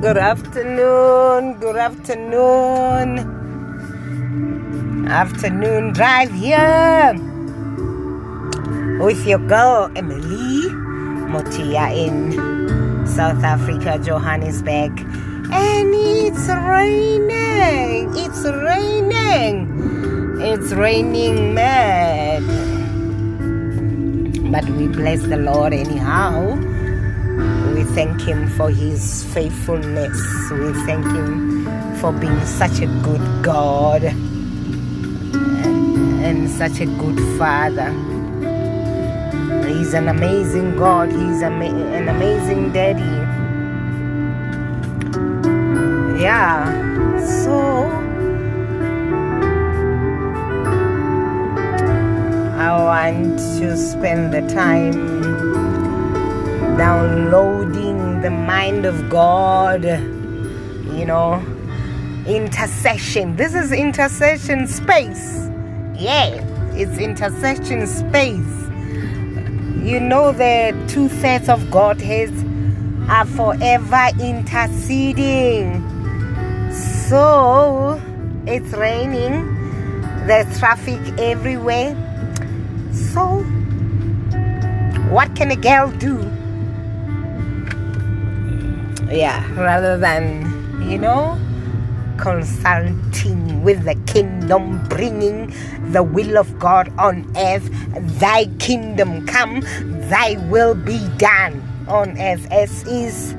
Good afternoon. Good afternoon. Afternoon drive here with your girl Emily Motiea in South Africa, Johannesburg. And it's raining. It's raining. It's raining mad. But we bless the Lord anyhow. We thank Him for His faithfulness. We thank Him for being such a good God and such a good Father. He's an amazing God. He's ama- an amazing Daddy. Yeah. So I want to spend the time downloading the mind of God. You know, intercession. This is intercession space. Yeah, it's intercession space. You know, the two thirds of Godhead are forever interceding. So it's raining, there's traffic everywhere. So, what can a girl do? Yeah, rather than, you know, consulting with the kingdom, bringing the will of God on earth. Thy kingdom come, thy will be done on earth as is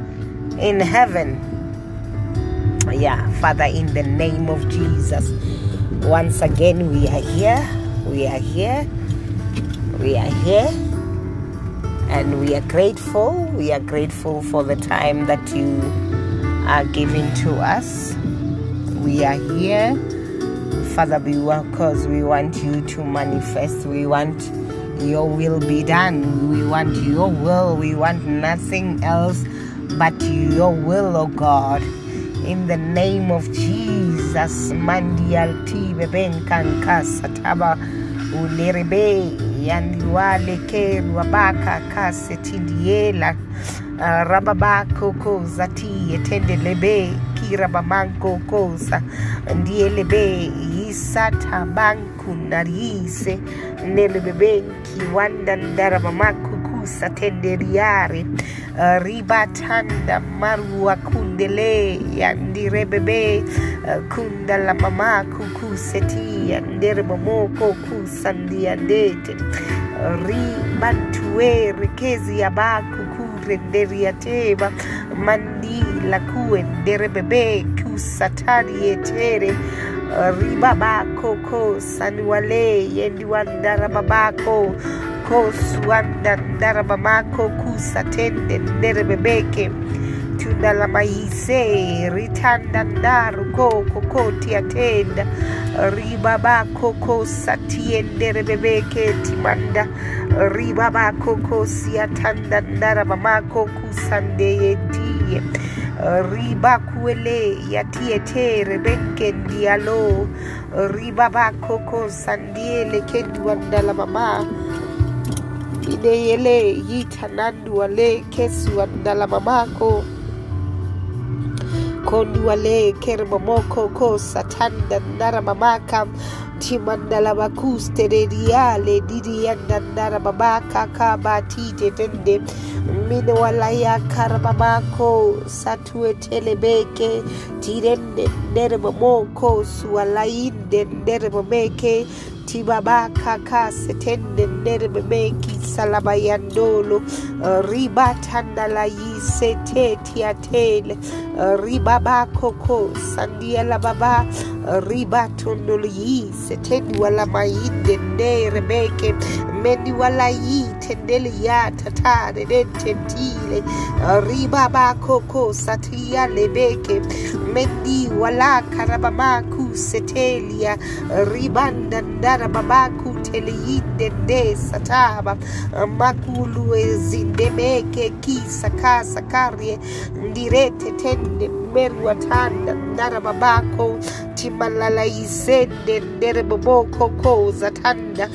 in heaven. Yeah, Father, in the name of Jesus, once again we are here, we are here, we are here, and we are grateful. We are grateful for the time that you are giving to us. We are here, Father, because we want you to manifest. We want your will be done. We want your will. We want nothing else but your will, oh God. In the name of Jesus, Mandial Tibe kan kasataba ulerebe yandualeke rabaka kasetiliela uh, rababako koza tiye tendelebe kirabamanko koza ndielebe nelebe nelebebenki wandandarabamakku tende tenderiare Uh, ribatanda marua kundele yandirebebe uh, kunda la mama kukuseti yanderebomoko kusandiandete uh, ribantue rekezi yabakukurenderiateba mandila kuenderebebe kusatari uh, ribabakoko saniwale yendiwandarababako kosuanda ndarabamako kusatende nderebebeke tunalamaise ritanda ndaruko kokoti atenda ribabako kosatie nderebebeke timanda ribabako kosiatanda ndarabamako kusandeyetiye ribakuele yatiete rebeke ndialo ribabako kosandiele kenduandala mama ideyele yitananduale kesuandala mamako. Konduale kermomoko ko satanda ndara mamaka. Timandala bakuste rediale dirianda ndara mamaka kabatite tende. Mine walaya karamamako satue telebeke. Tirende ndere momoko sualainde ndere momeke tibabaka kasetende ndere memeki salabayandolo uh, ribatandala yisete tiatele uh, ribabakoko sandiala baba uh, ribatondolo yisetendi wala mainde ndere meke mendi wala yatatare dententile ribabakoko satia lebeke mendi wala karabamaku setelia ribanda ndara babaku teleyinde nde sataba makulu kisa kasa karye ndirete tende merwa tanda ndara babako timalala isende ndere boboko koza tanda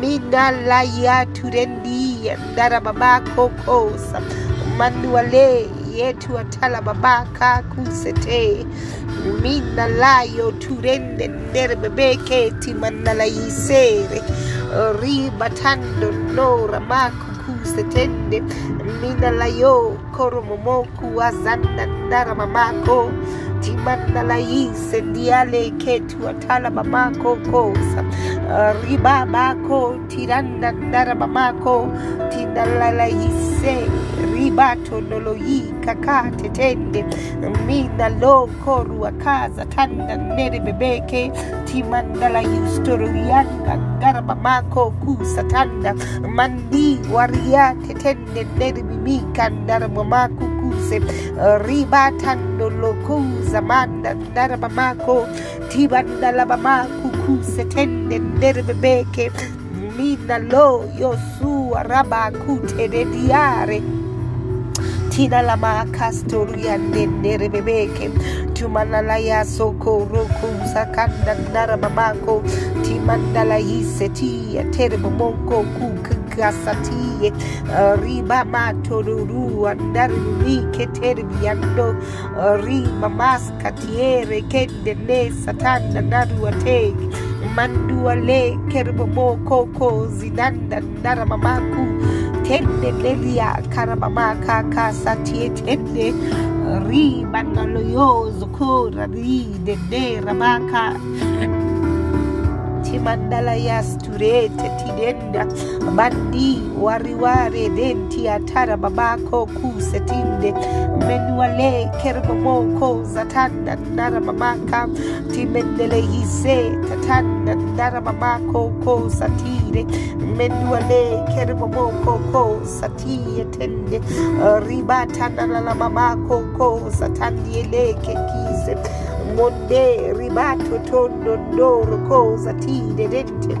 minala ya turendia ndara babako kosa manuale yetu atala babaka kusete mina layo turende ndere bebeke timanala yisere. Ribatando nora maku kusetende mina layo koromomoku azanda ndara mamako. Timandala yise ndiale ketu atala mamako kosa riba bako tiranda ndara mamako tindalala yise ribato nolo yi kakate tende mina lo koru akaza tanda nere bebeke timandala yustoro yanga ndara mamako kusa tanda mandi waria tetende kuse uh, ribatando lokuza manda ndara mamako tibandala mamako kuse tende nere bebeke mina lo yosua raba kute de diare. Tina la makastoria nendere bebeke tumanala ya soko roku sakanda ndara mamako timandala hisetia tere momoko kukakasatie riba matoruru andarumike tere biando riba maskatiere kende ne satanda naruategi mandua le kerbo moko ko zinanda ndara mamaku tende lelia karabamaka kasatie tende ri banalo yo zokora ri dende ramaka timandala yasturete tidenda bandi wariware denti atara babako kusetinde menuale kerbomoko zatanda ndara mamaka timendele hise tatanda ndara mamako ko satire menuale kerbomoko ko satie tende ribatanda la mamako ko satandieleke kise monde ribato tondo ndoro cosa tide dente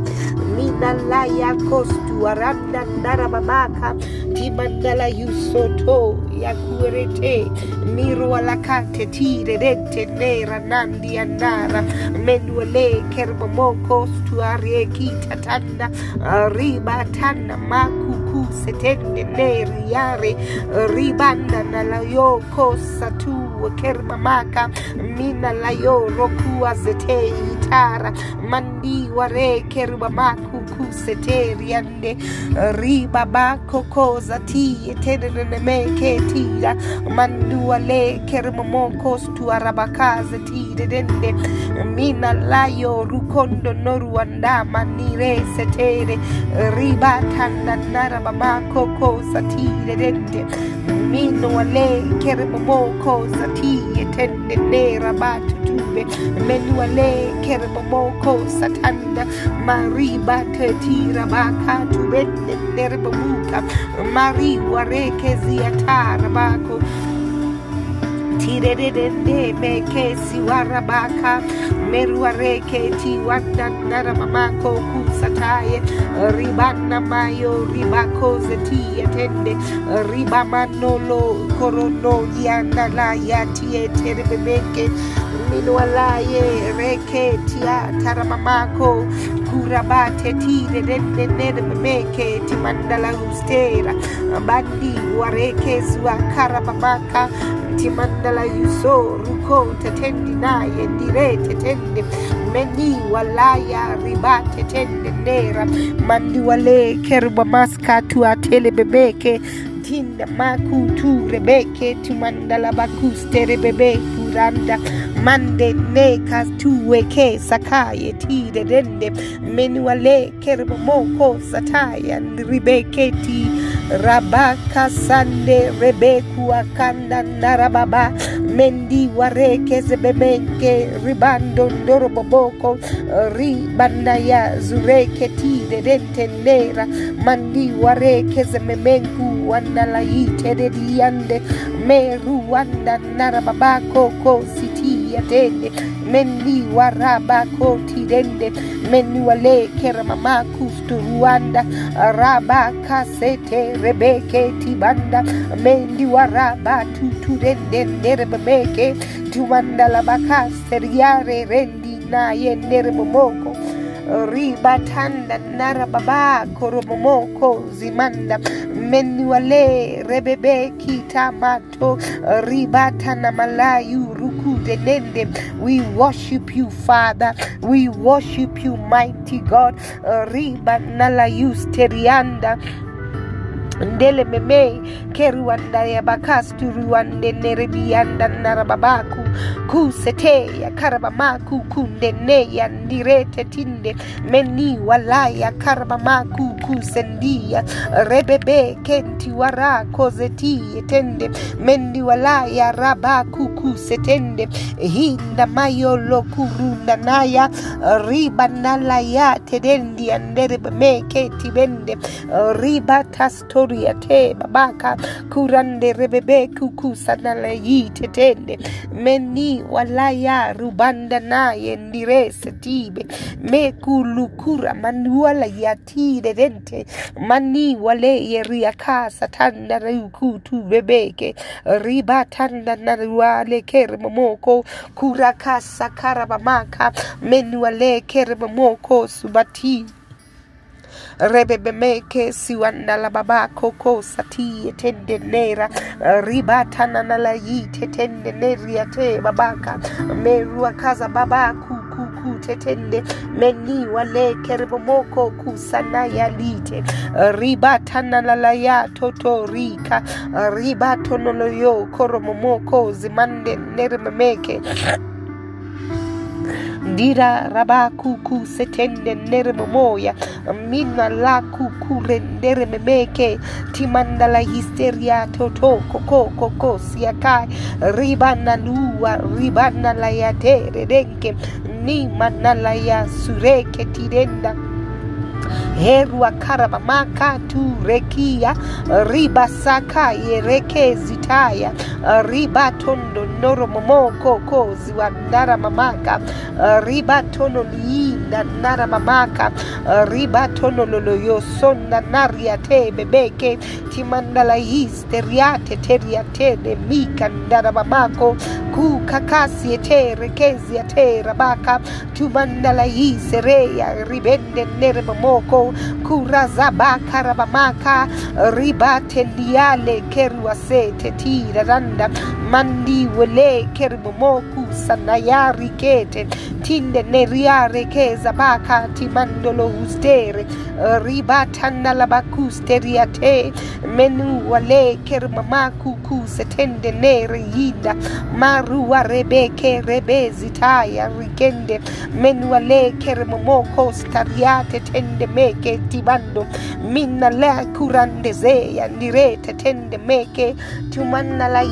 mina laya kostu aranda ndara babaka timandala yusoto ya kuerete miro alakate tire dente nera nandi andara menuele kerbomoko stu arie kita tanda riba tanda makuku setende neri yare ribanda na layo kosa tu kermamaka mina layo rokua zete itara mandi ware kerba maku kusete riande riba bako koza ti etenene meke tira mandua le moko stu arabakaze tire dende mina layo rukondo noruanda manire setere riba tanda naraba mako koza tire dende mino wale kerma moko zati etende nera batu tube menuale kerma moko satanda mariba tetira baka tubende nerba muka mari wareke ziatara bako tirerende meke siwarabaka meruareke tiwanda naramamako kusataye ribana mayo ribako zeti etende ribamanolo korono yandala yatie terebebeke minualaye reke tia taramamako kurabate tire dende nerebebeke timandala ustera bandi wareke zwa karabamaka timandala yuso ruko tetendi naye ndire tetende meni walaya riba tetende nera mandi wale kerba maska tu atele bebeke tinda maku tu rebeke tumandala bakustere bebe kuranda mande neka tu weke sakaye tire dende meni wale kerba moko sataya ribeke ti rabaka sande rebeku akanda narababa mendi wareke zebemenke ribando ndoroboboko ribanda ya zureke tide dente nera mandi wareke zememenku wanalaite dediande meru wanda narababako ko yatende mendi warabako tidende meni wale keramamaku sturuanda raba kasete rebeke tibanda mendi waraba tuturende nerebebeke tumanda labaka seriare rendi na yendere momoko. Ribatanda narababa koromomoko zimanda menuale rebebe kita mato ribata na malayu we worship you father. We worship you mighty god. Uh, riba nalayu sterianda ndele meme keruanda ya bakastu ruande nerebianda narababaku kusete ya karabamaku kundene ya ndirete tinde. Meni walaya karabamaku kusendia rebebe kenti wara kozeti tende. Mendi walaya rabaku kusetende. Hinda mayolo kurunda naya riba nalaya tedendi anderebe me keti bende. Riba tasto gloria te babaka kurande rebebe kukusanala yite tende. Meni walaya rubanda naye ndirese tibe. Mekulukura manuala yatire dente. Mani wale yeria kasa tanda rukutu bebeke. Riba tanda naruale kermomoko kurakasa karabamaka menuale kermomoko subati rebebemeke siwanda la baba koko sati etende nera. Ribatana na la yite tende neria te babaka. Merua kaza baba kuku ku tetende. Meni wale kerebomoko kusana ya lite. Ribatana la la ya toto rika. Ribatono yo koromomoko zimande nerememeke ndira raba kuku setende nere momoya mina la kuku rendere memeke. Timandala histeria toto koko koko siakai. Ribana lua ribana la ya tere denke. Ni manala ya sureke tirenda herua karabamaka tu rekia riba saka yereke riba tondo noro momoko wa nara mamaka riba tono liinda nara mamaka riba tono loloyosona nariate naria bebeke timandala histeriate teriate mika ndara mamako ku kakasi ete rekezi ate rabaka tumandala hisereya ribende nere mamoko kurazaba karabamaka ribate liale keruase tetira randa mandi wele kermomoku sanayari kete tinde neriare keza baka timandolo ustere. Ribatanda labakusteriate menu wale kermamaku kusetende nere yinda marua rebeke rebezitaya rikende. Menu wale kermomoko stariate tende meke tibando minna la kurandezeya ndirete tende meke. Tumanna la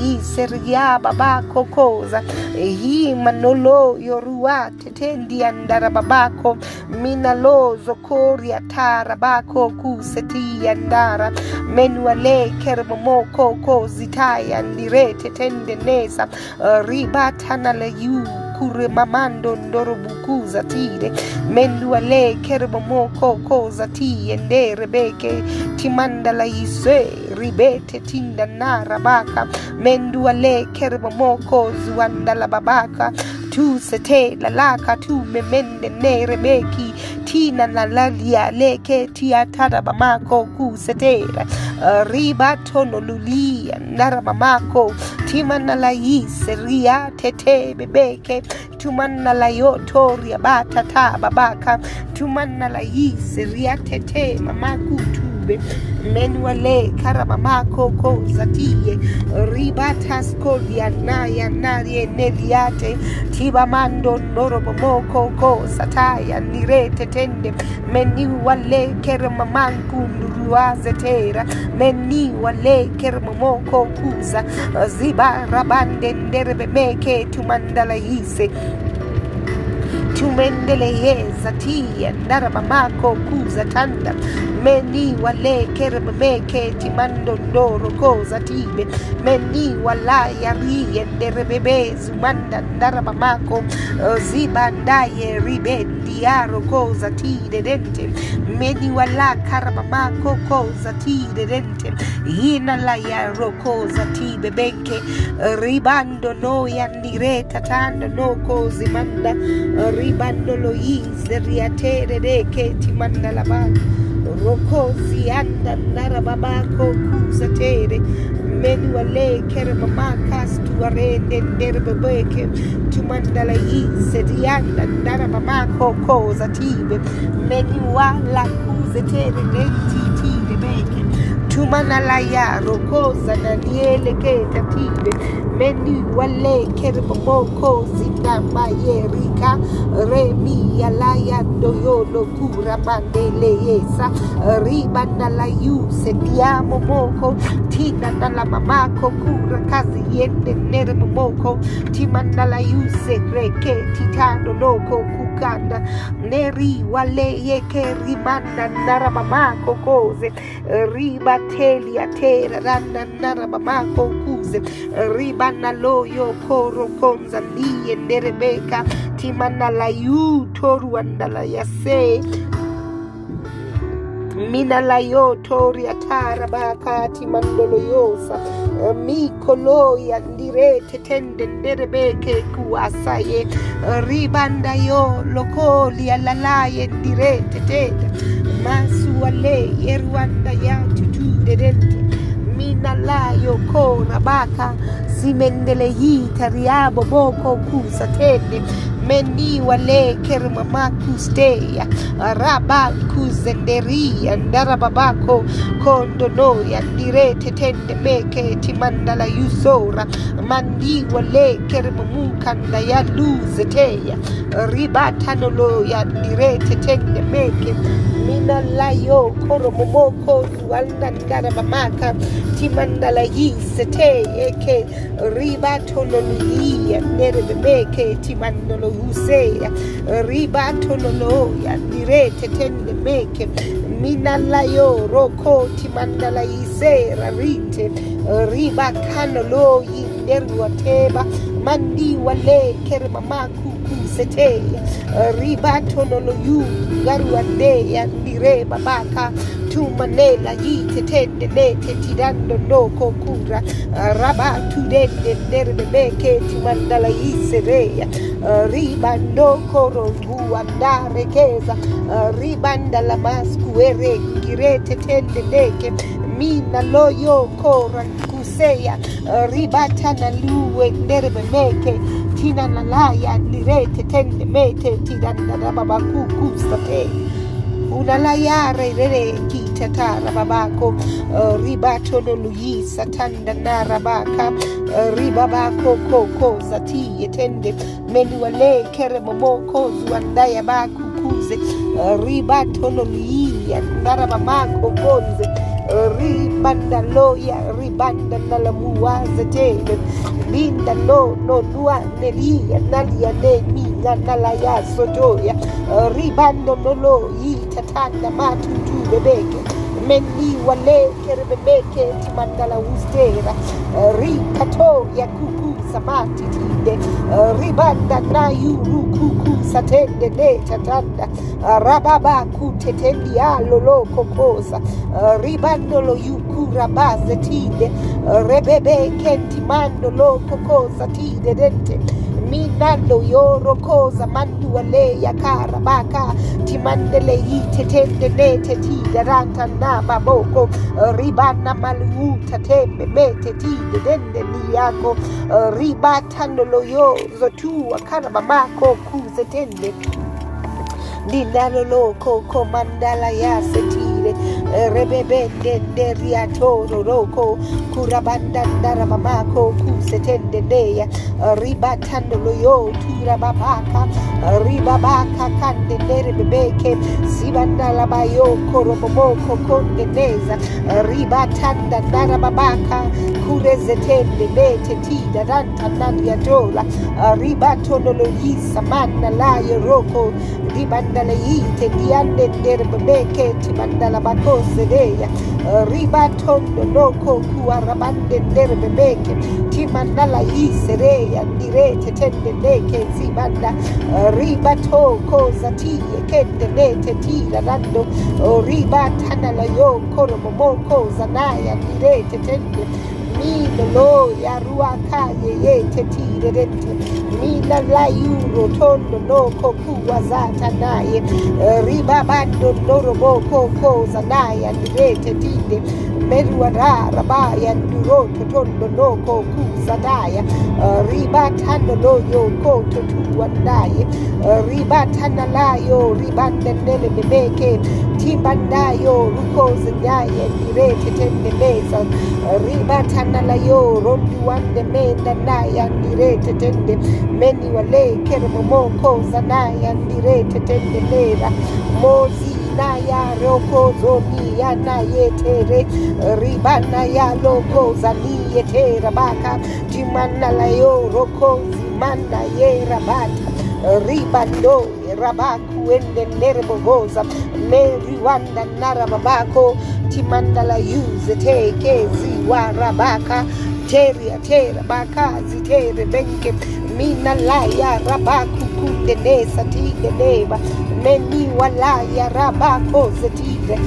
yiseria babako koza hi manolo yoruate tendi andara babako. Minalo zokoria tara bako kuseti andara. Menuale kermomoko kozitaya ndirete tende nesa. Ribatana la yu kure mamando ndoro bukuza tire. Mendua le kerbo moko koza ti ende rebeke timanda la yise ribete tinda na rabaka. Mendua le kerbo moko zuanda la babaka. Tu sete la laka tu memende ne rebeki tina na lalia leke tia tada bamako ku setera riba tono lulia nara mamako timana la yise ria tete bebeke tumanna la yotoria batata babaka tumanna la yise ria tete mamaku tube menuale karamamako ko zatie. Ribatas kodia naya narie neliate tibamando norobomoko ko sataya nirete tende. Meni wale keramamanku nuruazetera meni wale keramamoko kuza. Ziba rabande nderebemeke tumandala hise tumendeleyeza tia naramamako kuza tanda meni wale kerememeke timando ndoro koza tibe meni wala yarie nderebebe zumanda ndaramamako ziba ndaye ribendiaro koza tide dente meni wala karamamako koza tide dente hina la yaro koza tibe benke ribando no yandireta tanda no kozi manda ribando lo yize riatere de keti manda la bana rokosi anda narababako kusatere menu ale kere mama kastu arende ndere bebeke tumandala ise dianda narababako koza tibe menu wala kuzetere nenti tide beke tumanalaya rokoza na niele keta tibe menu wale kere mamoko zinama yerika. Remi alaya doyolo kura mandele yesa. Riba nala yuse diamo moko tina nala mamako kura kazi yende nere mamoko tima nala yuse reke titano loko kukanda neri wale yeke rimanda nara mamako koze riba telia tera randa nara mamako kuze riba naloyo koro konza liye nerebeka timana la yu toru yase mina la yo tori atara bakati mandolo yosa. Eh, Mikolo ya ndirete tende nderebeke kuasaye eh, ribanda yo lokoli alalaye ndirete tete. Masuale yerwanda ya tutude dente mina layo kora baka simendele hita riabo boko kusa tende meni wale kerma makusteya raba kuzenderia ndarababako kondonoya ndirete tende meke timandala yusora. Mandi wale kerma mukanda ya luzeteya. Ribatanolo ya ndirete tende meke. Mina layo koro momoko zualna ndara mamaka. Timandala yisete eke. Ribatololuia nere bebeke timandolo huseya ribatololoya ndirete tende meke mina layo roko timandala yisera rite ribakanolo yinderwateba mandi wale kere mamaku kuseteya ribatololo yu garuandeya ndire babaka tumanela yite tende nete tirando ndoko kura rabatu dende nderebebeke timandala yisereya Uh, riba ndoko rongu andarekeza uh, ribandala maskuere ngirete tende neke mina loyo kora kuseya. Uh, Ribatana luwe nderebemeke tina nalaya ndirete tende mete. Tidandarababakukustate unalayare rere kitatara babako uh, ribato no luyisa tanda narabaka uh, ribabako koko zati yetende menuale kere momoko zuandaya uh, ribato no luyiya narabamako gonze ribanda loya ribanda nala muwaze tele linda no lua nelia nalia ne minga nala sotoya uh, ribando no lo yita tanda matutu bebeke meni wale kere bebeke timandala ustera uh, rikato ya kuku samati tinde uh, ribanda na yuru kuku satende ne tatanda rababa kutetendi alo loko kosa ribando lo yukura baze tinde rebebe kenti mando loko kosa tinde dente minando yoro koza mandu ale ya karabaka timandele yite tende nete tide ranta na baboko ribana maluta tembe mete tide dende ni yako ribatando lo yo zotu akarabamako kuze tende. Ninaloloko komandala ya setile rebebe denderia toro roko kurabanda ndaramamako kusetende deya loyo tura babaka ribabaka kande nere bebeke sibandala bayo koromomoko kondeneza ribatanda ndarababaka kurezetende mete tida ranta nadia dola ribatono loyisa manna layo roko ribandala yite diande nere bebeke timandala bakose deya ribatondo loko kuarabande nere bebeke. Timandala yisereya ndirete tende neke zibanda. Ribato koza tiye kende nete tira rando. Ribatana la yo koromomoko zanaya ndirete tende Mina lo ya ruaka ye Mina la yuro tondo no koku wazata naye. Eh, riba bando norobo koko zanaya dire te tinde. Meruara rabaya nduro tondo no koku zadaya. Uh, Riba tando lo yo ko to tu wandaye. Uh, Riba tanalayo ribande nele bebeke. Tibandayo ruko zanyaye dire te tende mesa. Uh, Riba tanalayo rondi wande menda naya dire te tende. Meni wale kere momoko zanaya dire te tende mera. Mozi naya roko zoni ya na yetere ribana ya loko zani yetera baka. Timana la yo roko zimana ye rabata. Ribando rabaku ende nerebogoza meri wanda narababako timanda la yuze teke ziwa rabaka. Teria tera baka zitere benke mina laya rabaku kunde nesa tige neba. Meni walaya rabako zetire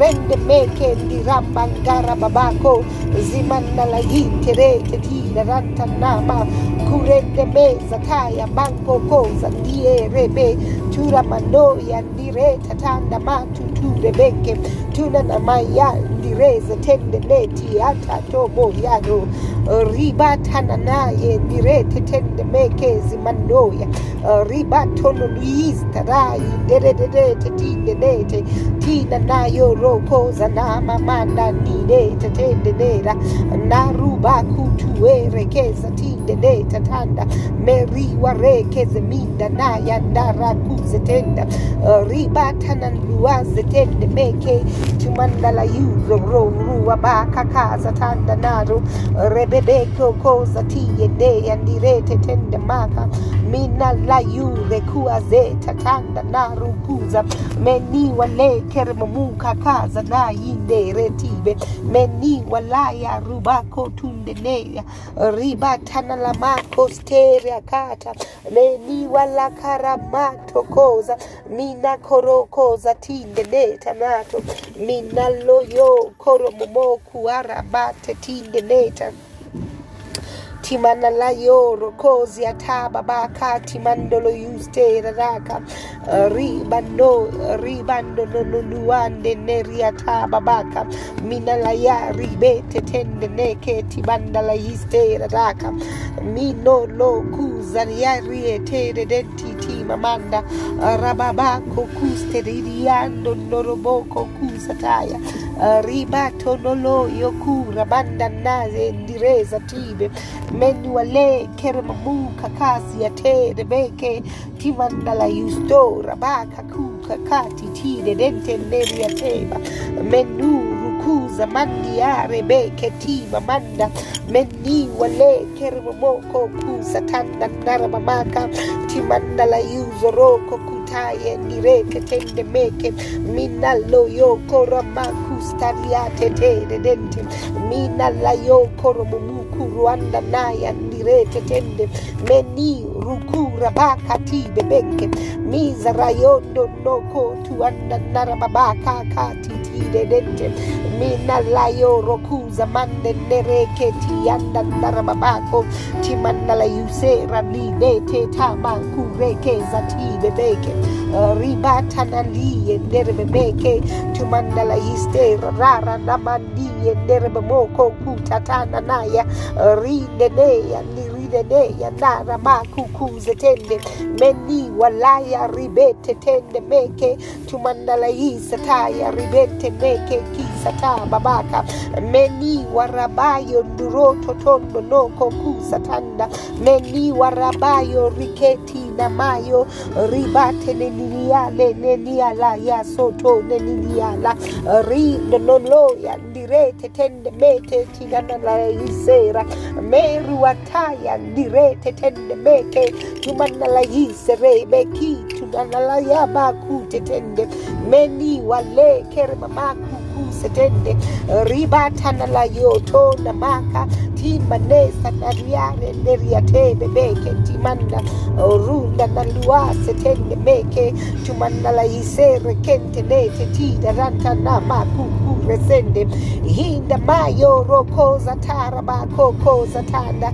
rende meke ndiramba ngara babako zimanda la yitere tetira ranta nama. Kurende meza taya banko koza ndiye rebe. Tura manoya ndire tatanda matu ture beke tuna na maya ndireze tende neti hata tobo yano riba tana naye ndirete tende meke zimanoya riba tono luis tarai derede tinde nete tina nayo roko zanama manda nide tende nera. Naruba kutuere keza tinde neta tanda. Meri wareke zeminda naya ndara kuzetenda riba tana luaze tende meke tumandala yuzo ro ruwa baka kaza tanda naro rebebeko koza tiye de yandirete tende maka. Mina la yure kuaze tatanda naru kuza meni wale kermamuka kaza na yinde retibe. Meni walaya rubako tunde neya riba tana la mako steria kata meni wala karamato koza. Mina korokoza tinde neta nato mina loyo koro momoku arabate tinde neta timana la yoro kozi ataba baka timandolo yuste raka uh, ribando uh, ribando no no nuande neri ataba baka. Mina la ya ribete tende neke tibanda la yiste raka mino lo kuza ya riete denti timamanda uh, rababako kuste ridiando noroboko kusataya ribato nolo yokura banda naze ndireza tibe menuale keremamu kakasi ya te beke timandala yusto rabaka kuka kati tide dente neri ya teba menu rukuza mandi ya rebeke tima manda meni wale keremamoko kusa tanda naramamaka timandala yuzo roko kutaye nireke tende meke. Minalo yo koramaku stariate te dente. Minala yo koromuku Rwanda naya ndirete tende meni rukura bakati bebeke miza rayondo noko tuanda narababaka kati tide dente mina layo rokuza mande nereke tianda narababako timandala yusera lidete tamanku reke zati bebeke ribata naliye nerebebeke tumandala yiste rara namandiye nerebemoko kutatana naya. Rideneya nirideneya nara makukuze tende meni walaya ribete tende meke tumandalaisa taya ribete meke kisata babaka meni warabayo nduroto tondo noko kusatanda meni warabayo riketi na mayo ribate neniniale neniala ya soto neniniala rindo noloya ndirete tende mete tinanala isera meru ataya ndirete tende meke tumanala isere beki tunanala ya bakute tende meni wale kere mamaku kusetende ribatana la yoto na maka timanesa na riare neriate bebeke timanda runda na luase tende meke tumanda la isere kente nete tida ranta na makuku resende. Hinda mayo roko zatara ba koko zatanda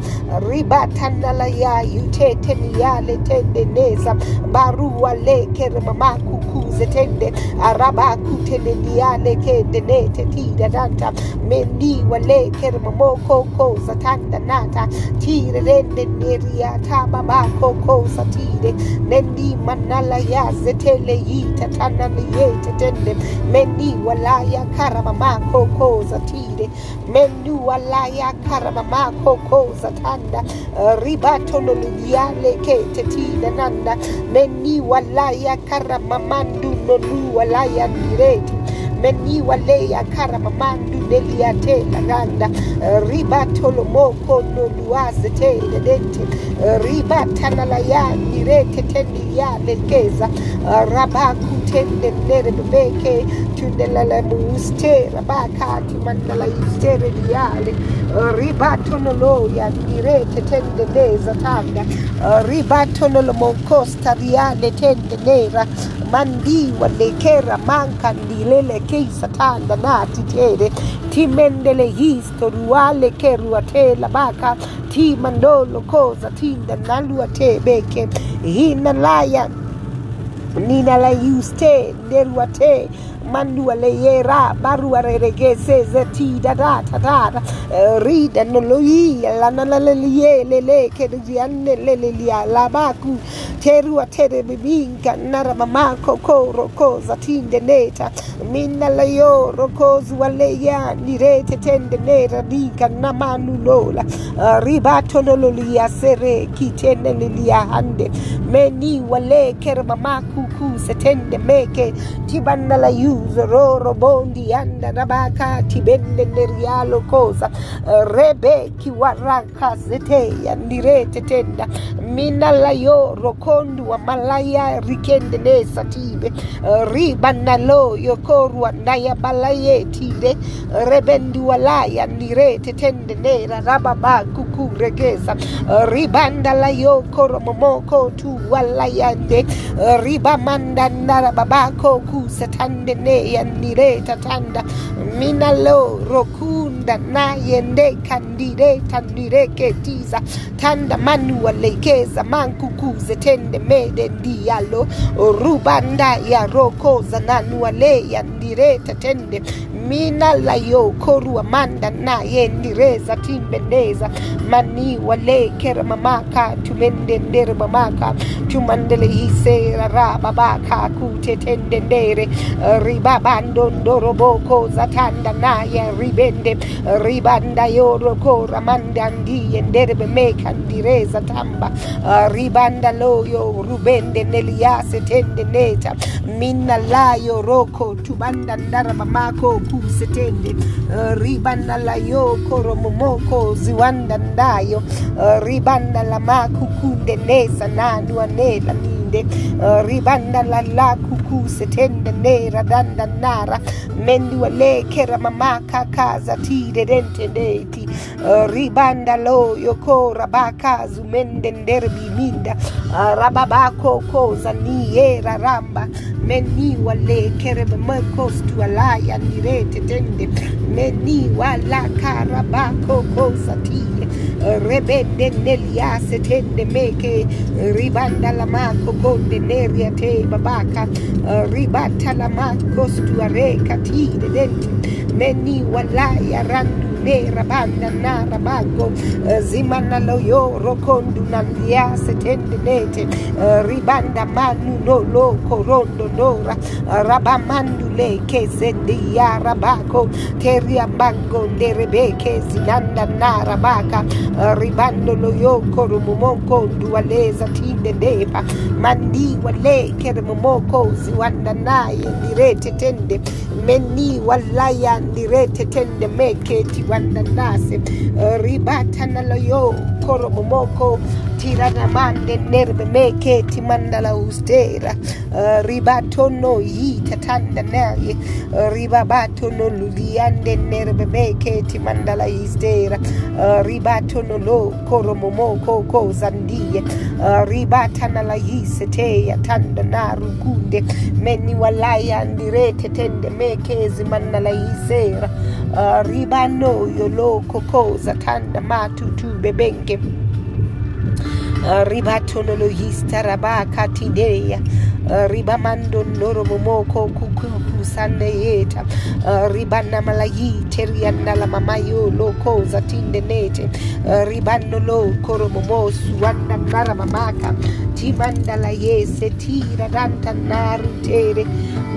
ribatanda la ya yutete ni yale tende neza barua leke mama kuku zetende araba kutende ni yale kende nete tida danta mendi wale kere mamoko ko zatanda nata tire rende neria taba ba koko satire nendi manala ya zetele yita tana ni yete tende mendi walaya karama mako ko zatire mendu walaya karama mako ko zatanda ribato no liale kete tina nanda mendi walaya karama mandu no lu walaya direti meni waleya karama mandu neliate laganda eh, ribatolo moko no luaze te dente eh, ribatana la ya nirete tendi ya lekeza. Eh, Rabaku tende nere bebeke tundelala muste rabaka timandala istere diale ribatono lo ya nirete tende neza tanda. Ribatono lo moncosta riale tende nera mandi walekera manka ndilele keisa tanda nati tere timendele histo ruale keruatela baka ti mandolo koza tinda naluate beke hina laya mandua le yera barua regese zeti da da ta da rida eh, no lo yi la na la le ye le le ke di anne le le lia la baku teru a tere bibinka nara mama koko roko zatinde neta minna la yo roko zuale ya nirete tende nera bika na manu lola eh, ribato no lo lia sere kitene le lia hande meni wale kere mama kuku setende meke tibanna la yuzo roro bondi anda rabaka tibende nerialo cosa rebe kiwaraka zete yandirete tenda mina la yo rokondu malaya rikende nesa tibe ribana lo yokorwa ndaya balaye tire. Rebendu walaya ndirete tende nera rababa kuku regeza ribanda la yo koromomoko tu walayande riba manda nara babako kusatande ne yandireta tanda minalo rokunda na yende kandire tandire ketiza. Tanda manua lekeza mankukuze tende mede ndialo. Rubanda ya rokoza nanua le yandireta tende mina la yo korua manda na yendireza timbendeza. Mani wale kera mamaka tumende ndere mamaka tumandele hisera rababaka kutetende ndere. Ribabando ndoroboko zatanda naye ribende. Ribanda yoroko ramanda ndiye nderebe meka ndireza tamba. Ribanda loyo rubende neliase tende neta. Mina layo roko tubanda ndara mamako kusetende uh, ribanda layo koromomoko ziwanda ndayo uh, ribanda la makukunde nesa nanua nela ninde uh, ribanda la la kuku setende nera danda nara mendu ale kera mamaka kaza tire dente deti ribanda lo yoko rabaka zumende nderbi minda rababako koza ni era ramba. Meni wale kerebe mekos tu alaya nirete tende. Meni wala karabako koza tire rebende neliase tende meke ribanda la mako gonde neria te babaka ribata la mako stu areka tire dente meni wala ya randu nera na nara bago uh, zimana loyo rokondu nandia nete uh, ribanda manu no lo korondo nora uh, rabamandu le kezendi ya rabako teria bango nderebeke zinanda nara baka ribando loyo korumomoko dualeza tinde ndepa mandi wale kerumomoko ziwanda naye ndirete tende meni walaya ndirete tende meke tiwanda nase ribata na loyo koromomoko tirana mande nerbe meke timandala ustera uh, ribatono yita tanda naye uh, ribabatono luliande nerbe meke timandala istera uh, ribatono lo koromomoko ko zandiye uh, ribatana la yisete ya tanda narukunde meni walaya ndirete tende meke zimandala isera uh, ribano yolo kokoza tanda matutu bebenke Uh, ribatonolo yista rabaka tideya uh, ribamando noro momoko kukuku sande yeta uh, ribana malayi terianda la mamayo loko zatinde nete uh, ribano lo koro momo suanda nara mamaka timanda la yese tira danta naru tere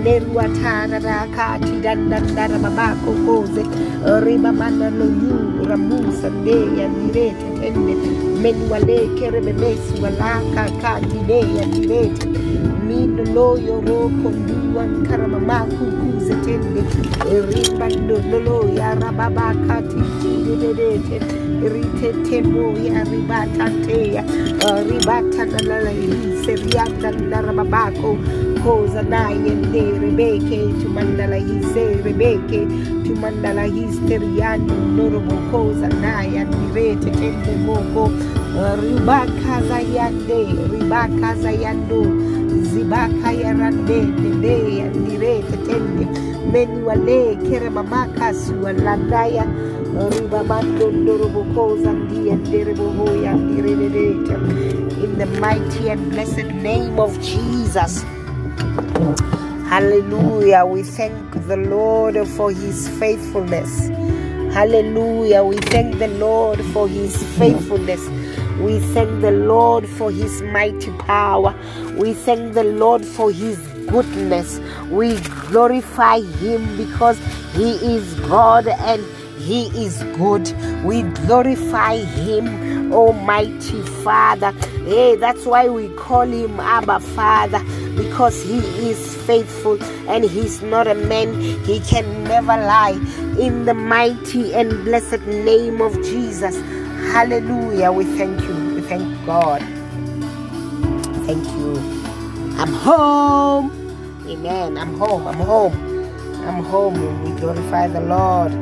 neruatana raka tidanda nara mamako koze uh, ribamana lo yu ramusa ndeya nirete tende menuale kerebe mesu walaka kandineya nirete mino loyo roko nduan karamamaku kuzetende rimbando lolo ya rababaka titidedete ritetemo ya ribatanteya ribata nalala serianda narababako koza naye nde rebeke tumandala hise rebeke yandirete tende menuale kere mamaka in the mighty and blessed name of Jesus Hallelujah. We thank the Lord for his faithfulness. Hallelujah. We thank the Lord for his faithfulness. We thank the Lord for his mighty power. We thank the Lord for his goodness. We glorify him because he is God and he is good. We glorify him, Almighty Father. Hey, that's why we call him Abba Father because he is faithful and he's not a man. He can never lie. In the mighty and blessed name of Jesus. Hallelujah. We thank you. We thank God. Thank you. I'm home. Amen. I'm home. I'm home. I'm home. We glorify the Lord.